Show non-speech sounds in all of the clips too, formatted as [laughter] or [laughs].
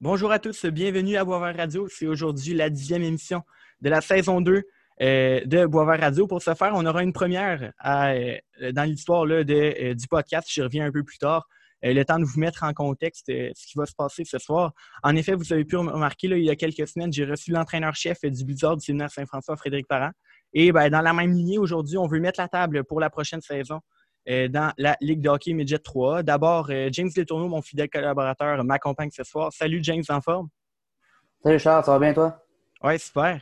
Bonjour à tous, bienvenue à Boisvert Radio. C'est aujourd'hui la dixième émission de la saison 2 euh, de Boisvert Radio. Pour ce faire, on aura une première euh, dans l'histoire euh, du podcast. Je reviens un peu plus tard. le temps de vous mettre en contexte ce qui va se passer ce soir. En effet, vous avez pu remarquer, il y a quelques semaines, j'ai reçu l'entraîneur-chef du Blizzard du séminaire Saint-François, Frédéric Parent. Et ben, dans la même lignée, aujourd'hui, on veut mettre la table pour la prochaine saison dans la Ligue de hockey Midget 3. D'abord, euh, James Letourneau, mon fidèle collaborateur, m'accompagne ce soir. Salut James, en forme? Salut Charles, ça va bien toi? Oui, super.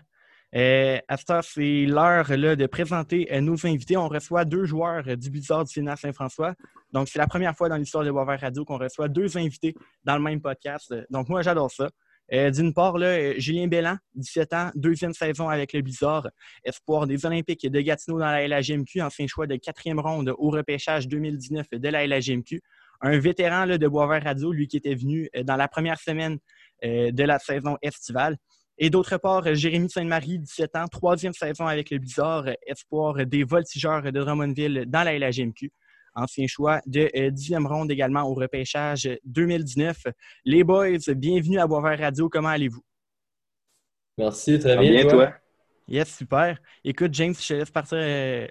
Euh, à ce temps, c'est l'heure de présenter nos invités. On reçoit deux joueurs du Blizzard du Sénat Saint-François. Donc, c'est la première fois dans l'histoire de Boisvert Radio qu'on reçoit deux invités dans le même podcast. Donc, moi, j'adore ça. Euh, d'une part, là, Julien Bellan, 17 ans, deuxième saison avec le Bizarre, espoir des Olympiques de Gatineau dans la LHGMQ, ancien choix de quatrième ronde au repêchage 2019 de la LHGMQ. Un vétéran de Boisvert Radio, lui qui était venu euh, dans la première semaine euh, de la saison estivale. Et d'autre part, Jérémy Sainte-Marie, 17 ans, troisième saison avec le Bizarre, espoir des voltigeurs de Drummondville dans la LHGMQ ancien choix de 10e euh, ronde également au repêchage 2019. Les boys, bienvenue à Boisvert Radio. Comment allez-vous? Merci, très bien. toi? Yes, super. Écoute, James, je te laisse partir, euh,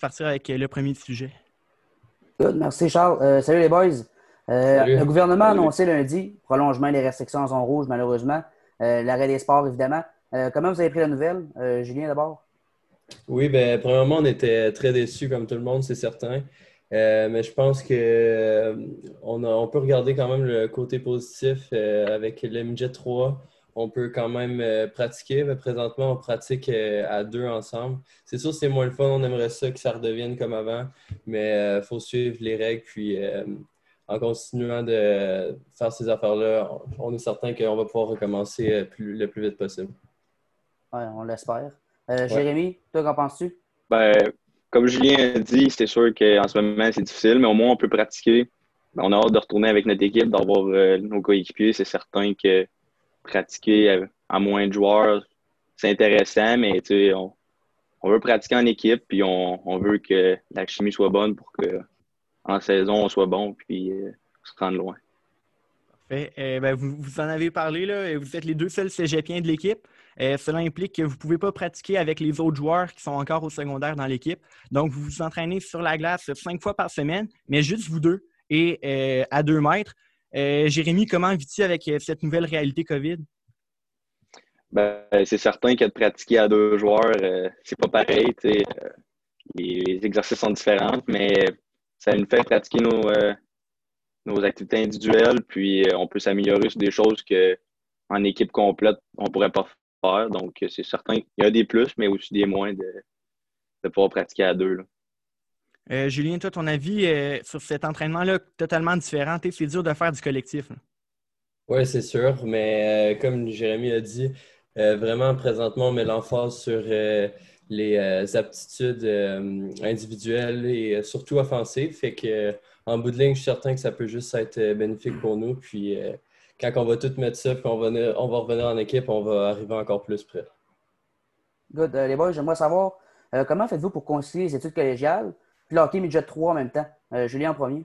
partir avec le premier sujet. merci, Charles. Euh, salut les boys. Le gouvernement a annoncé lundi prolongement des restrictions en zone rouge, malheureusement. L'arrêt des sports, évidemment. comment vous avez pris la nouvelle? Julien, d'abord? Oui, bien, premièrement, on était très déçus, comme tout le monde, c'est certain. Euh, mais je pense qu'on euh, on peut regarder quand même le côté positif euh, avec le MJ 3. On peut quand même pratiquer. Mais présentement, on pratique à deux ensemble. C'est sûr, c'est moins le fun. On aimerait ça que ça redevienne comme avant. Mais il faut suivre les règles. Puis en continuant de faire ces affaires-là, on est certain qu'on va pouvoir recommencer le plus vite possible. Oui, on l'espère. Jérémy, toi, qu'en penses-tu? Ben, comme Julien a dit, c'est sûr qu'en ce moment, c'est difficile, mais au moins, on peut pratiquer. On a hâte de retourner avec notre équipe, d'avoir euh, nos coéquipiers. C'est certain que pratiquer à, moins de joueurs, c'est intéressant, mais on, on veut pratiquer en équipe, puis on, veut que la chimie soit bonne pour qu'en saison, on soit bon, puis euh, se rendre loin. Parfait. Eh ben, vous, vous, en avez parlé, là, vous êtes les deux seuls cégepiens de l'équipe. Euh, cela implique que vous ne pouvez pas pratiquer avec les autres joueurs qui sont encore au secondaire dans l'équipe. Donc, vous vous entraînez sur la glace cinq fois par semaine, mais juste vous deux et euh, à deux mètres. Euh, Jérémy, comment vis-tu avec cette nouvelle réalité COVID? Ben, c'est certain que de pratiquer à deux joueurs, c'est pas pareil. les exercices sont différents, mais ça nous fait pratiquer nos, nos activités individuelles, puis on peut s'améliorer sur des choses que en équipe complète, on ne pourrait pas donc, c'est certain qu'il y a des plus, mais aussi des moins de, pouvoir pratiquer à deux. Euh, Julien, toi, ton avis euh, sur cet entraînement-là totalement différent, c'est dur de faire du collectif. Oui, c'est sûr, mais euh, comme Jérémy a dit, vraiment, présentement, on met l'emphase sur les aptitudes individuelles et surtout offensives. Fait que, en bout de ligne, je suis certain que ça peut juste être bénéfique pour nous. Puis, quand on va tout mettre ça, puis on va, on va revenir en équipe, on va arriver encore plus près. Good. Euh, les boys, j'aimerais savoir euh, comment faites-vous pour concilier les études collégiales puis le hockey midget 3 en même temps? Euh, Julien en premier.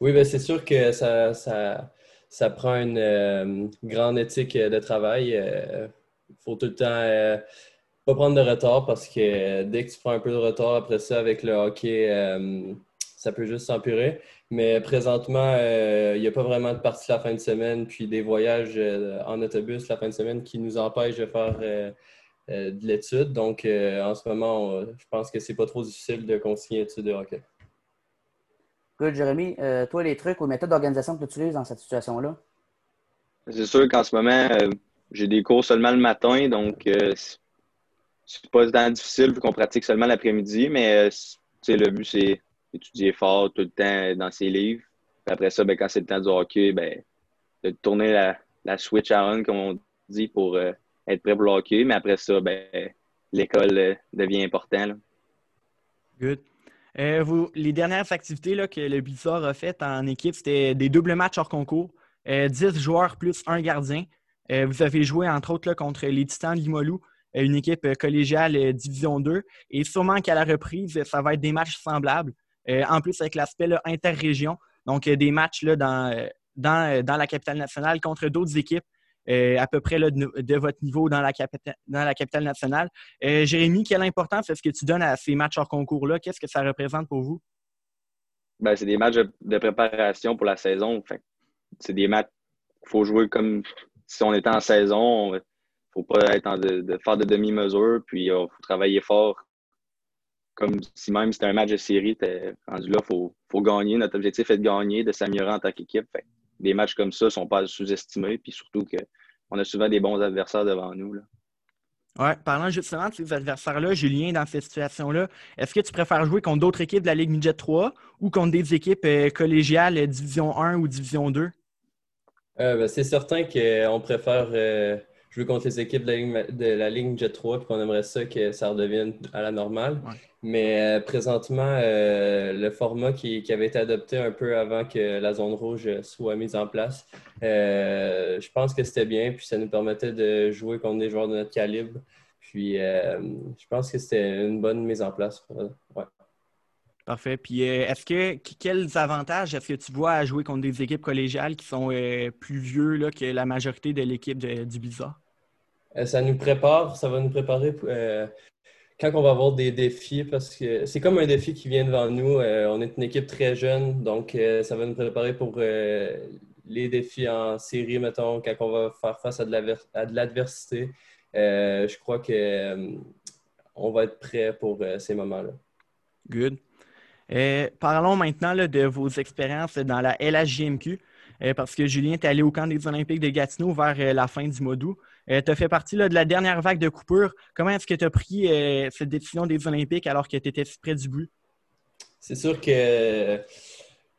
Oui, bien, c'est sûr que ça, ça, prend une grande éthique de travail. Il faut tout le temps pas prendre de retard parce que dès que tu prends un peu de retard après ça avec le hockey, ça peut juste s'empirer. Mais présentement, euh, il n'y a pas vraiment de partie la fin de semaine, puis des voyages euh, en autobus la fin de semaine qui nous empêchent de faire euh, de l'étude. Donc, en ce moment, je pense que c'est pas trop difficile de continuer l'étude de hockey. Good, Jérémy. toi, les trucs ou méthodes d'organisation que tu utilises dans cette situation-là? C'est sûr qu'en ce moment, j'ai des cours seulement le matin, donc c'est pas tant difficile vu qu'on pratique seulement l'après-midi, mais le but, c'est étudier fort tout le temps dans ses livres. après ça, ben, quand c'est le temps du hockey, ben, de tourner la, switch à on, comme on dit, pour euh, être prêt pour le hockey. Mais après ça, ben, l'école euh, devient importante. Good. Euh, vous, les dernières activités là, que le Blizzard a faites en équipe, c'était des doubles matchs hors concours. 10 joueurs plus un gardien. vous avez joué, entre autres, là, contre les Titans de Limoilou, une équipe collégiale Division 2. Et sûrement qu'à la reprise, ça va être des matchs semblables. Euh, en plus, avec l'aspect interrégion, donc euh, des matchs là, dans, euh, dans, dans la capitale nationale contre d'autres équipes. à peu près de, votre niveau dans la, capitale nationale. Jérémy, quelle importance est-ce que tu donnes à ces matchs hors concours-là? Qu'est-ce que ça représente pour vous? Ben, c'est des matchs de préparation pour la saison. c'est des matchs qu'il faut jouer comme si on était en saison. Il ne faut pas être en de, faire de demi-mesure, puis il faut travailler fort. Comme si même c'était un match de série, rendu là, il faut, faut, gagner. Notre objectif est de gagner, de s'améliorer en tant qu'équipe. Des matchs comme ça ne sont pas sous-estimés, puis surtout qu'on a souvent des bons adversaires devant nous. Là. Ouais, parlant justement de ces adversaires-là, Julien, dans cette situation-là, est-ce que tu préfères jouer contre d'autres équipes de la Ligue Midget 3 ou contre des équipes euh, collégiales euh, Division 1 ou Division 2? Euh, ben, c'est certain qu'on préfère jouer contre les équipes de la Ligue, Midget 3 et qu'on aimerait ça que ça redevienne à la normale. Mais présentement, le format qui, avait été adopté un peu avant que la zone rouge soit mise en place, je pense que c'était bien. Puis ça nous permettait de jouer contre des joueurs de notre calibre. Puis je pense que c'était une bonne mise en place. Parfait. Puis est-ce que quels avantages est-ce que tu vois à jouer contre des équipes collégiales qui sont plus vieux là, que la majorité de l'équipe du Blizzard? ça nous prépare, ça va nous préparer quand on va avoir des défis, parce que c'est comme un défi qui vient devant nous. Euh, on est une équipe très jeune, donc euh, ça va nous préparer pour euh, les défis en série, mettons, quand on va faire face à de l'adversité. je crois que on va être prêt pour ces moments-là. Good. Parlons maintenant de vos expériences dans la LHJMQ, parce que Julien est allé au camp des Olympiques de Gatineau vers la fin du mois d'août. Euh, tu as fait partie de la dernière vague de coupure. Comment est-ce que tu as pris euh, cette décision des Olympiques alors que tu étais près du but? C'est sûr que,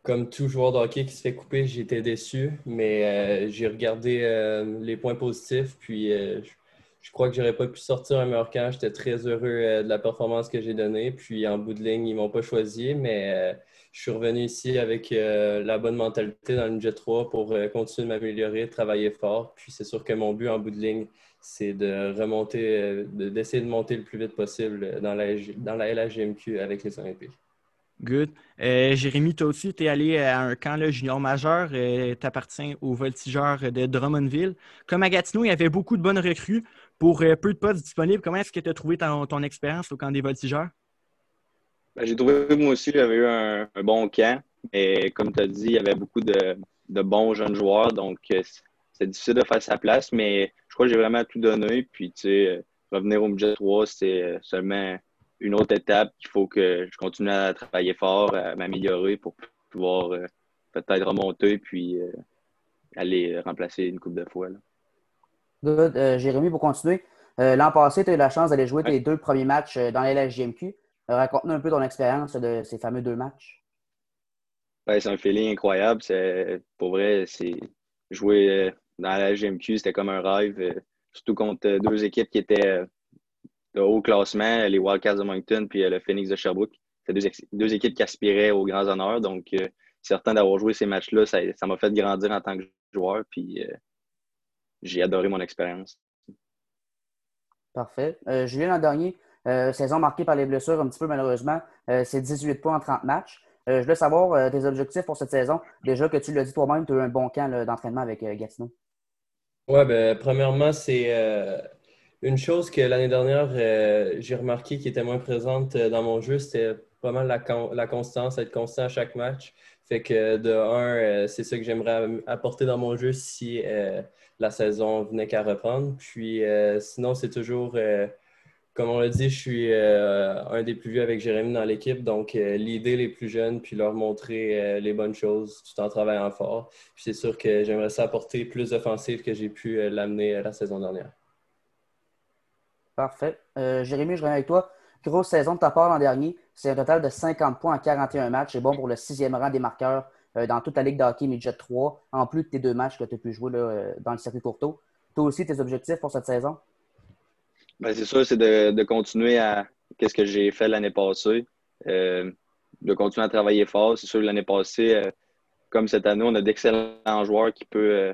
comme tout joueur de hockey qui se fait couper, j'étais déçu, mais euh, j'ai regardé les points positifs, puis crois que j'aurais pas pu sortir un meilleur camp. J'étais très heureux de la performance que j'ai donnée, puis en bout de ligne, ils m'ont pas choisi, mais je suis revenu ici avec euh, la bonne mentalité dans le jet 3 pour euh, continuer de m'améliorer, travailler fort. Puis c'est sûr que mon but en bout de ligne, c'est de remonter, euh, d'essayer de monter le plus vite possible dans la, dans la LHGMQ avec les Olympiques. Good. Jérémy, toi aussi, tu es allé à un camp junior majeur. tu appartiens aux voltigeurs de Drummondville. Comme à Gatineau, il y avait beaucoup de bonnes recrues pour peu de postes disponibles. Comment est-ce que tu as trouvé ton, expérience au camp des voltigeurs? Ben, j'ai trouvé moi aussi, j'avais eu un, bon camp. Mais comme tu as dit, il y avait beaucoup de, bons jeunes joueurs. Donc, euh, c'est difficile de faire sa place. Mais je crois que j'ai vraiment tout donné. Puis, tu sais, euh, revenir au budget 3, c'est euh, seulement une autre étape qu'il faut que je continue à travailler fort, à m'améliorer pour pouvoir peut-être remonter puis aller remplacer une coupe de fois. Jérémy, pour continuer, l'an passé, tu as eu la chance d'aller jouer tes deux premiers matchs dans la LHJMQ. Raconte-nous un peu ton expérience de ces fameux deux matchs. C'est un feeling incroyable. Pour vrai, c'est jouer euh, dans la c'était comme un rêve. Euh, surtout contre deux équipes qui étaient euh, de haut classement, les Wildcats de Moncton puis le Phoenix de Sherbrooke. C'était deux, équipes qui aspiraient aux grands honneurs. Donc, certain d'avoir joué ces matchs-là, ça m'a fait grandir en tant que joueur. Puis j'ai adoré mon expérience. Parfait. Julien, l'an dernier, euh, saison marquée par les blessures un petit peu malheureusement. Euh, c'est 18 points en 30 matchs. Euh, je voulais savoir tes objectifs pour cette saison. Déjà que tu l'as dit toi-même, tu as eu un bon camp d'entraînement avec Gatineau. Oui, ben, premièrement, c'est une chose que l'année dernière, j'ai remarqué qui était moins présente dans mon jeu, c'était pas mal la, la, constance, être constant à chaque match. Fait que de un, c'est ça que j'aimerais apporter dans mon jeu si la saison venait qu'à reprendre. Puis sinon, c'est toujours comme on l'a dit, je suis euh, un des plus vieux avec Jérémy dans l'équipe, donc euh, l'idée les plus jeunes, puis leur montrer euh, les bonnes choses tout en travaillant fort. Puis c'est sûr que j'aimerais ça apporter plus d'offensive que j'ai pu l'amener la saison dernière. Parfait. Jérémy, je reviens avec toi. Grosse saison de ta part l'an dernier. C'est un total de 50 points en 41 matchs. C'est bon pour le sixième rang des marqueurs dans toute la Ligue de hockey Midget 3, en plus de tes deux matchs que tu as pu jouer dans le circuit courto. Toi aussi, tes objectifs pour cette saison? Ben, c'est sûr, c'est de, continuer à qu'est-ce que j'ai fait l'année passée, euh, de continuer à travailler fort. C'est sûr que l'année passée, euh, comme cette année, on a d'excellents joueurs qui peuvent euh,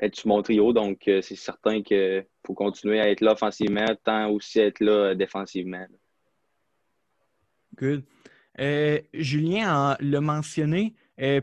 être sur mon trio. Donc, c'est certain qu'il faut continuer à être là offensivement, tant aussi être là défensivement. Good. Julien l'a mentionné,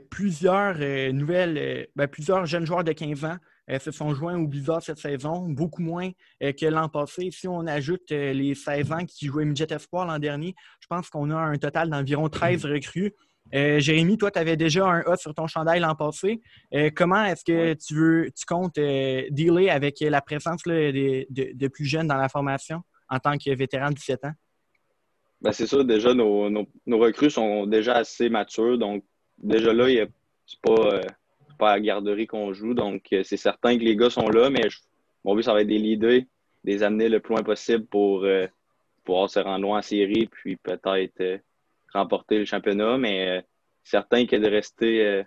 plusieurs nouvelles, ben, plusieurs jeunes joueurs de 15 ans se sont joints au Blizzard cette saison, beaucoup moins que l'an passé. Si on ajoute les 16 ans qui jouaient Midget Espoir l'an dernier, je pense qu'on a un total d'environ 13 recrues. Euh, Jérémy, toi, tu avais déjà un A sur ton chandail l'an passé. Euh, comment est-ce que tu veux, tu comptes euh, dealer avec la présence de, plus jeunes dans la formation en tant que vétéran de 17 ans? Ben, c'est ça, déjà, nos, recrues sont déjà assez matures. Donc, déjà là, c'est pas, pas à la garderie qu'on joue. Donc, c'est certain que les gars sont là, mais mon but, ça va être des leaders, les amener le plus loin possible pour pouvoir se rendre loin en série, puis peut-être remporter le championnat, mais euh, certain que de rester euh,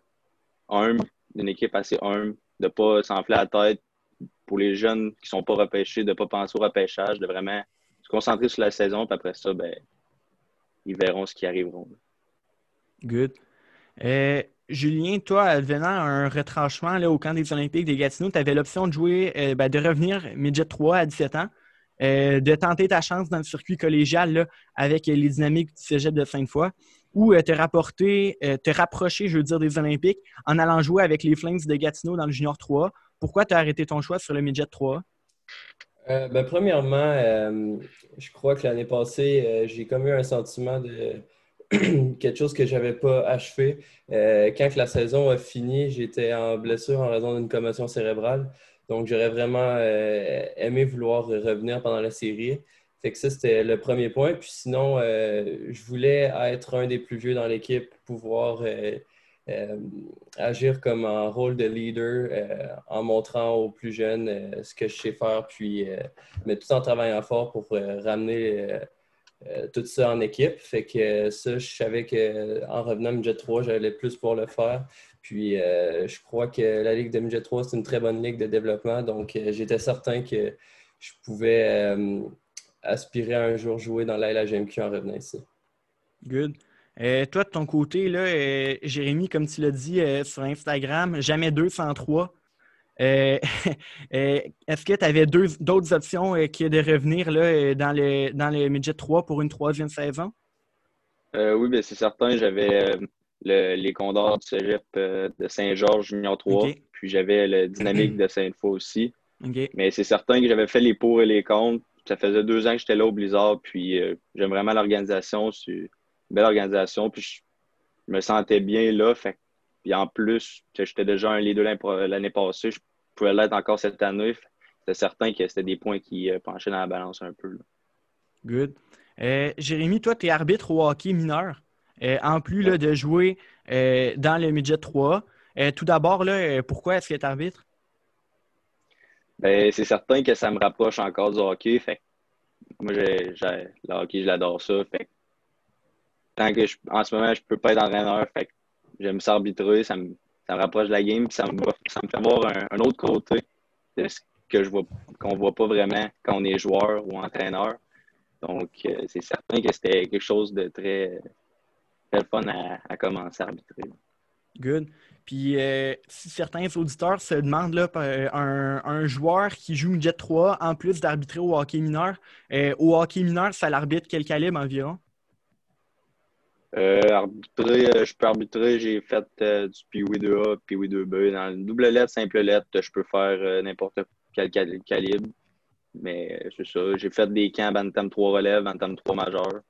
humble, d'une équipe assez humble, de ne pas s'enfler la tête pour les jeunes qui ne sont pas repêchés, de ne pas penser au repêchage, de vraiment se concentrer sur la saison, puis après ça, ben, ils verront ce qui arriveront. Good. Euh, Julien, toi, venant un retranchement au camp des Olympiques des Gatineau, tu avais l'option de jouer, ben, de revenir midget 3 à 17 ans. Euh, de tenter ta chance dans le circuit collégial avec les dynamiques du cégep de Sainte-Foy ou euh, te, rapporter, euh, te rapprocher, je veux dire, des Olympiques en allant jouer avec les Flames de Gatineau dans le Junior 3. Pourquoi tu as arrêté ton choix sur le Midget 3? Ben, premièrement, je crois que l'année passée, j'ai comme eu un sentiment de [clears throat] quelque chose que je n'avais pas achevé. quand la saison a fini, j'étais en blessure en raison d'une commotion cérébrale. Donc, j'aurais vraiment euh, aimé vouloir revenir pendant la série. Fait que ça, c'était le premier point. Puis sinon, euh, je voulais être un des plus vieux dans l'équipe, pouvoir euh, agir comme un rôle de leader en montrant aux plus jeunes ce que je sais faire, puis mais tout en travaillant fort pour ramener tout ça en équipe. Fait que ça, je savais qu'en revenant à Midget 3, j'allais plus pouvoir le faire. Puis, euh, je crois que la Ligue de Midget 3, c'est une très bonne ligue de développement. Donc, euh, j'étais certain que je pouvais euh, aspirer à un jour jouer dans la LHMQ en revenant ici. Good. toi, de ton côté, là, Jérémy, comme tu l'as dit sur Instagram, jamais 203. [laughs] Est-ce que tu avais d'autres options que de revenir là, dans, le, dans le Midget 3 pour une troisième saison? oui, bien, c'est certain. J'avais les Condors du Cégep euh, de Saint-Georges Junior 3. Puis j'avais le Dynamique de Sainte-Foy aussi. Mais c'est certain que j'avais fait les pour et les contre. Ça faisait deux ans que j'étais là au Blizzard. Puis euh, j'aime vraiment l'organisation. C'est une belle organisation. Puis je, me sentais bien là. Fait, puis en plus, j'étais déjà un leader l'année passée. Je pouvais l'être encore cette année. C'était certain que c'était des points qui euh, penchaient dans la balance un peu. Good. Jérémy, toi, tu es arbitre au hockey mineur. Euh, en plus de jouer euh, dans le midget 3. Euh, tout d'abord, pourquoi est-ce que tu arbitre? Ben, c'est certain que ça me rapproche encore du hockey. Fait moi, le hockey, je l'adore ça. Fait tant que en ce moment, je peux pas être entraîneur. Fait j'aime ça arbitrer, ça me, ça me rapproche de la game, puis ça me, ça me fait voir un, autre côté de ce que je vois qu'on voit pas vraiment quand on est joueur ou entraîneur. Donc, c'est certain que c'était quelque chose de très, le fun à, commencer à arbitrer. Good. Puis, euh, si certains auditeurs se demandent, là, euh, un, joueur qui joue Jet 3, en plus d'arbitrer au hockey mineur, euh, au hockey mineur, ça l'arbitre quel calibre environ? Arbitrer, je peux arbitrer, j'ai fait du PW 2A, PW 2B. Dans le double lettre, simple lettre, je peux faire n'importe quel calibre. Mais c'est ça, j'ai fait des camps Bantam 3 relève, Bantam 3 majeur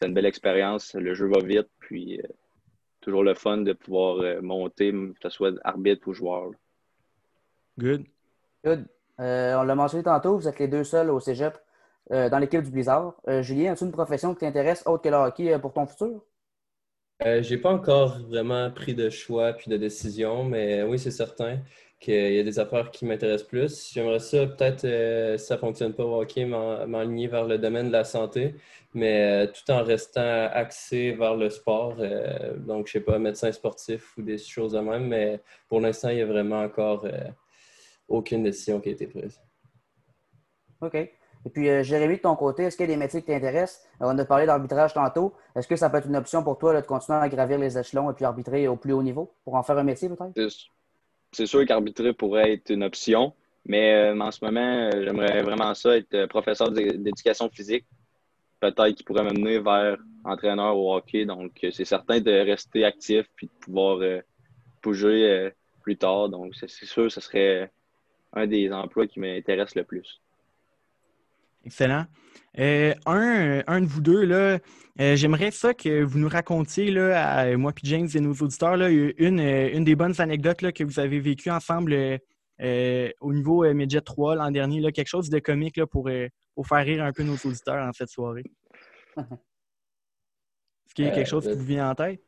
c'est une belle expérience. Le jeu va vite, puis euh, toujours le fun de pouvoir euh, monter, que ce soit arbitre ou joueur. Good. Good. Euh, on l'a mentionné tantôt, vous êtes les deux seuls au cégep dans l'équipe du Blizzard. Julien, as-tu une profession qui t'intéresse autre que le hockey pour ton futur? Euh, j'ai pas encore vraiment pris de choix puis de décision, mais oui, c'est certain qu'il y a des affaires qui m'intéressent plus. J'aimerais ça, peut-être, euh, si ça ne fonctionne pas au hockey, m'enligner vers le domaine de la santé, mais euh, tout en restant axé vers le sport. Euh, donc, je sais pas, médecin sportif ou des choses de même, mais pour l'instant, il n'y a vraiment encore aucune décision qui a été prise. OK. Et puis, Jérémy, de ton côté, est-ce qu'il y a des métiers qui t'intéressent? On a parlé d'arbitrage tantôt. Est-ce que ça peut être une option pour toi de continuer à gravir les échelons et puis arbitrer au plus haut niveau pour en faire un métier, peut-être? c'est sûr qu'arbitrer pourrait être une option, mais euh, en ce moment, euh, j'aimerais vraiment ça être euh, professeur d'éducation physique. peut-être qui pourrait m'amener vers entraîneur au hockey. Donc, c'est certain de rester actif puis de pouvoir bouger plus tard. Donc, c'est sûr, ce serait un des emplois qui m'intéresse le plus. Excellent. Euh, un, de vous deux, là, euh, j'aimerais ça que vous nous racontiez, là, à moi puis James et nos auditeurs, là, une, une des bonnes anecdotes là, que vous avez vécues ensemble euh, au niveau Midget 3 l'an dernier, là, quelque chose de comique là, pour, pour faire rire un peu nos auditeurs en cette soirée. Est-ce qu'il y a quelque chose qui vous vient en tête?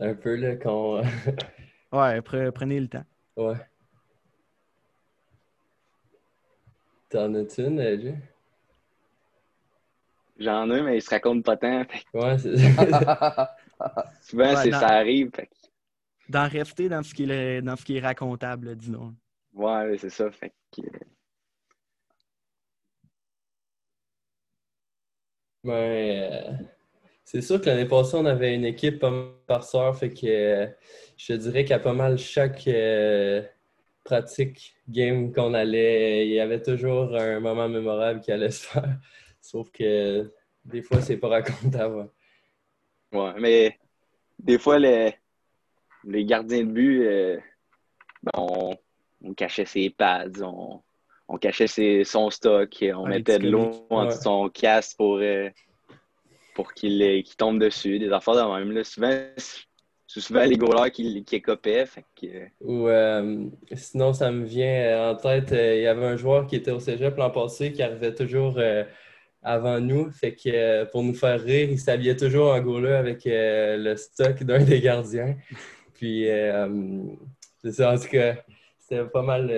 Un peu là, quand. ouais, prenez le temps. Ouais. T'en as-tu une, Jay? J'en ai, mais ils se racontent pas tant. Ouais, c'est [laughs] Souvent, c'est ça arrive. D'en rester dans ce, qui est, dans ce qui est racontable, disons. Ouais, c'est ça. Fait Ben, euh, c'est sûr que l'année passée, on avait une équipe par soeur, fait que euh, je dirais qu'à pas mal chaque euh, pratique game qu'on allait, il y avait toujours un moment mémorable qui allait se faire. [laughs] Sauf que des fois, c'est pas racontable. Ouais, mais des fois, les, les gardiens de but, euh, on, cachait ses pads, on, cachait ses, son stock, on mettait de l'eau en dessous de son casque pour, euh, pour qu'il tombe dessus, des affaires de même. Là, souvent, c'est souvent les goalers qui, qui écopaient. Ou euh, sinon, ça me vient en tête, il y avait un joueur qui était au cégep l'an passé qui arrivait toujours avant nous. Fait que euh, pour nous faire rire, il s'habillait toujours en goaler avec euh, le stock d'un des gardiens. Puis euh, c'est ça, en tout cas, c'était pas mal,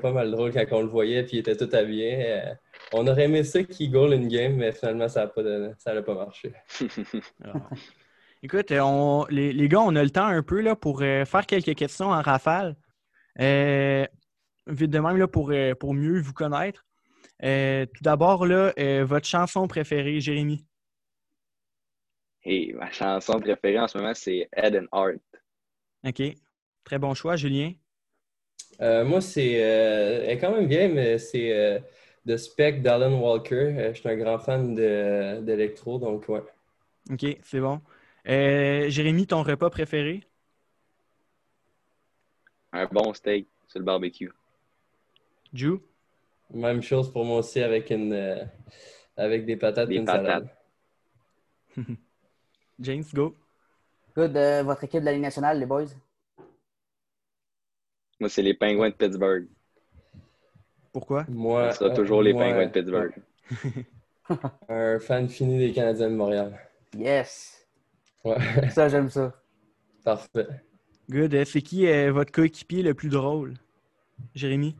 pas mal drôle quand on le voyait, puis il était tout habillé. on aurait aimé ça qu'il goal une game, mais finalement, ça n'a pas, pas marché. [laughs] Écoute, on, les, les, gars, on a le temps un peu là, pour faire quelques questions en rafale. vite de même là, pour, pour mieux vous connaître. Euh, tout d'abord, là, euh, votre chanson préférée, Jérémy? Et ma chanson préférée en ce moment, c'est Head and Heart. OK. Très bon choix, Julien. Euh, moi, c'est. elle est quand même bien, mais c'est The Spec d'Alan Walker. je suis un grand fan d'électro, donc ouais. OK, c'est bon. Jérémy, ton repas préféré? Un bon steak sur le barbecue. Ju? Même chose pour moi aussi avec une euh, avec des patates et une salade. [laughs] James, go. Good. Euh, votre équipe de la Ligue nationale, les boys? Moi, c'est les Penguins de Pittsburgh. Pourquoi? Moi, Ce sera toujours les Penguins de Pittsburgh. [laughs] un fan fini des Canadiens de Montréal. Yes! Ouais. [laughs] Ça, j'aime ça. Parfait. Good. Euh, c'est qui est votre coéquipier le plus drôle? Jérémy?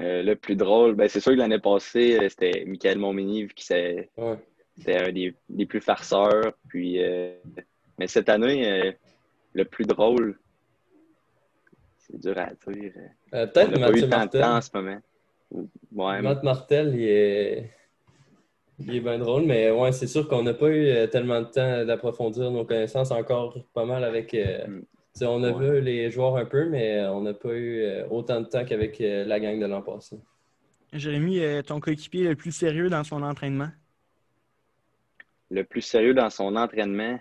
Euh, le plus drôle, ben, c'est sûr que l'année passée, euh, c'était Michael Montmini, qui c'était un des, plus farceurs. Puis, euh, mais cette année, le plus drôle, c'est dur à dire. Peut-être Mathieu Martel. en ce moment. Ouais, Matt Martel, il est, il est bien drôle, mais ouais, c'est sûr qu'on n'a pas eu tellement de temps d'approfondir nos connaissances encore pas mal avec mm on a vu les joueurs un peu, mais on n'a pas eu euh, autant de temps qu'avec euh, la gang de l'an passé. Jérémy, euh, ton coéquipier le plus sérieux dans son entraînement? Le plus sérieux dans son entraînement,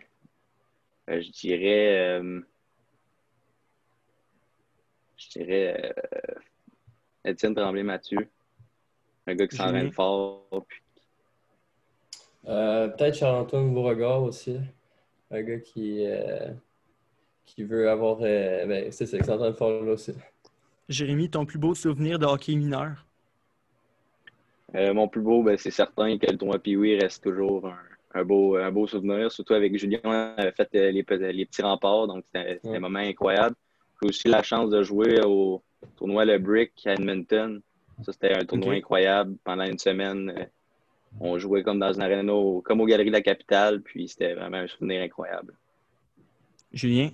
je dirais. je dirais. Étienne Tremblay-Mathieu. Un gars qui s'entraîne fort. Peut-être Charles-Antoine Beauregard aussi. Un gars qui qui veut avoir. Euh, ben, c'est ça, qui s'entend de faire là aussi. Jérémy, ton plus beau souvenir de hockey mineur? Euh, mon plus beau, ben, c'est certain que le tournoi Pee-Wee reste toujours un, beau, un beau souvenir, surtout avec Julien. On a fait euh, les, les petits remparts, donc c'était un moment incroyable. J'ai aussi la chance de jouer au tournoi Le Brick à Edmonton. Ça, c'était un tournoi incroyable. Pendant une semaine, on jouait comme dans une arène, comme aux Galeries de la Capitale, puis c'était vraiment un souvenir incroyable. Julien?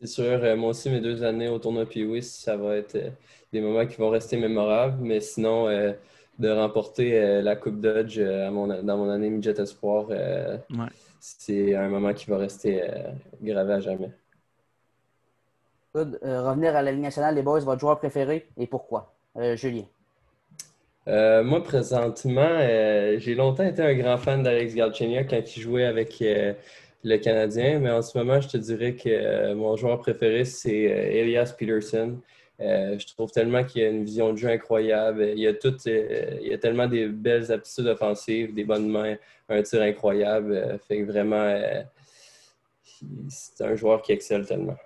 C'est sûr, euh, moi aussi, mes deux années au tournoi Pee ça va être euh, des moments qui vont rester mémorables, mais sinon, euh, de remporter la Coupe Dodge dans mon année Midget Espoir, c'est un moment qui va rester gravé à jamais. revenir à la Ligue nationale, les boys, votre joueur préféré et pourquoi? Julien. Euh, moi, présentement, euh, j'ai longtemps été un grand fan d'Alex Galchenyuk quand il jouait avec le Canadien, mais en ce moment, je te dirais que mon joueur préféré, c'est Elias Peterson. je trouve tellement qu'il a une vision de jeu incroyable. Il a, tout, il a tellement des belles aptitudes offensives, des bonnes mains, un tir incroyable. fait que vraiment, c'est un joueur qui excelle tellement.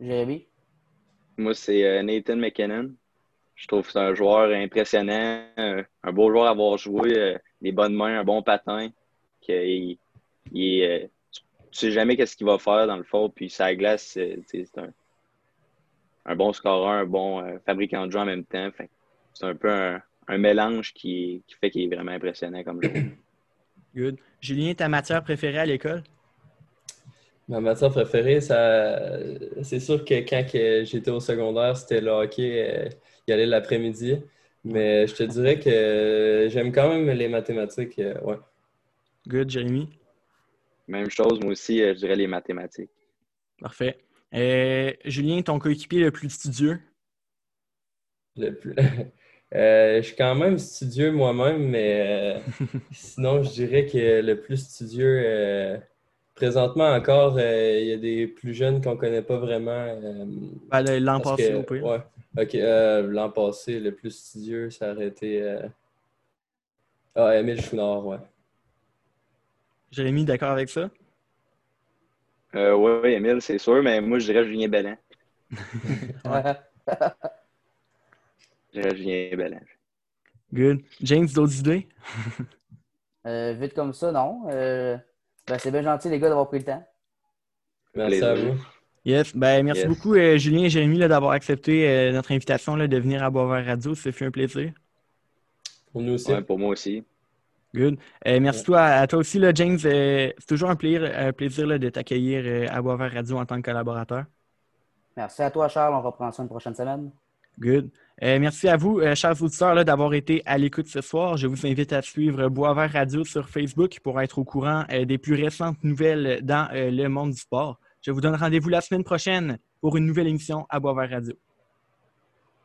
Jérémy? Moi, c'est euh, Nathan McKinnon. Je trouve que c'est un joueur impressionnant, euh, un beau joueur à avoir joué, euh, des bonnes mains, un bon patin. il, il tu sais jamais qu'est-ce qu'il va faire dans le fond, puis sa glace, c'est un, bon scoreur, un bon fabricant de jeu en même temps. c'est un peu un, mélange qui, qui fait qu'il est vraiment impressionnant comme joueur. [coughs] Good. Julien, ta matière préférée à l'école? Ma matière préférée, ça, c'est sûr que quand j'étais au secondaire, c'était le hockey, euh, y aller l'après-midi. Mais je te dirais que j'aime quand même les mathématiques. Euh, ouais. Good, Jérémy. Même chose, moi aussi, euh, je dirais les mathématiques. Parfait. Julien, ton coéquipier le plus studieux? Le plus. [laughs] je suis quand même studieux moi-même, mais [laughs] sinon, je dirais que le plus studieux Présentement encore, euh, il y a des plus jeunes qu'on ne connaît pas vraiment. Euh, ben, l'an passé, au pire. Ouais. OK. Euh, l'an passé, le plus studieux, ça aurait été. Ah, Émile Chouinard, ouais. Jérémy, d'accord avec ça? oui, oui, Émile, c'est sûr, mais moi, je dirais Julien Bellin. [laughs] je dirais Julien Bellin. Good. James, d'autres idées? [laughs] vite comme ça, non. Ben, c'est bien gentil, les gars, d'avoir pris le temps. Merci à vous. Yes, ben, merci beaucoup, euh, Julien et Jérémy, d'avoir accepté euh, notre invitation là, de venir à Boisvert Radio. Ça fait un plaisir. Pour nous aussi. pour moi aussi. Good. Euh, merci toi, à toi aussi, là, James. c'est toujours un plaisir, un plaisir de t'accueillir à Boisvert Radio en tant que collaborateur. Merci à toi, Charles. On reprend ça une prochaine semaine. Good. Euh, merci à vous, euh, chers auditeurs, d'avoir été à l'écoute ce soir. Je vous invite à suivre Boisvert Radio sur Facebook pour être au courant euh, des plus récentes nouvelles dans le monde du sport. Je vous donne rendez-vous la semaine prochaine pour une nouvelle émission à Boisvert Radio.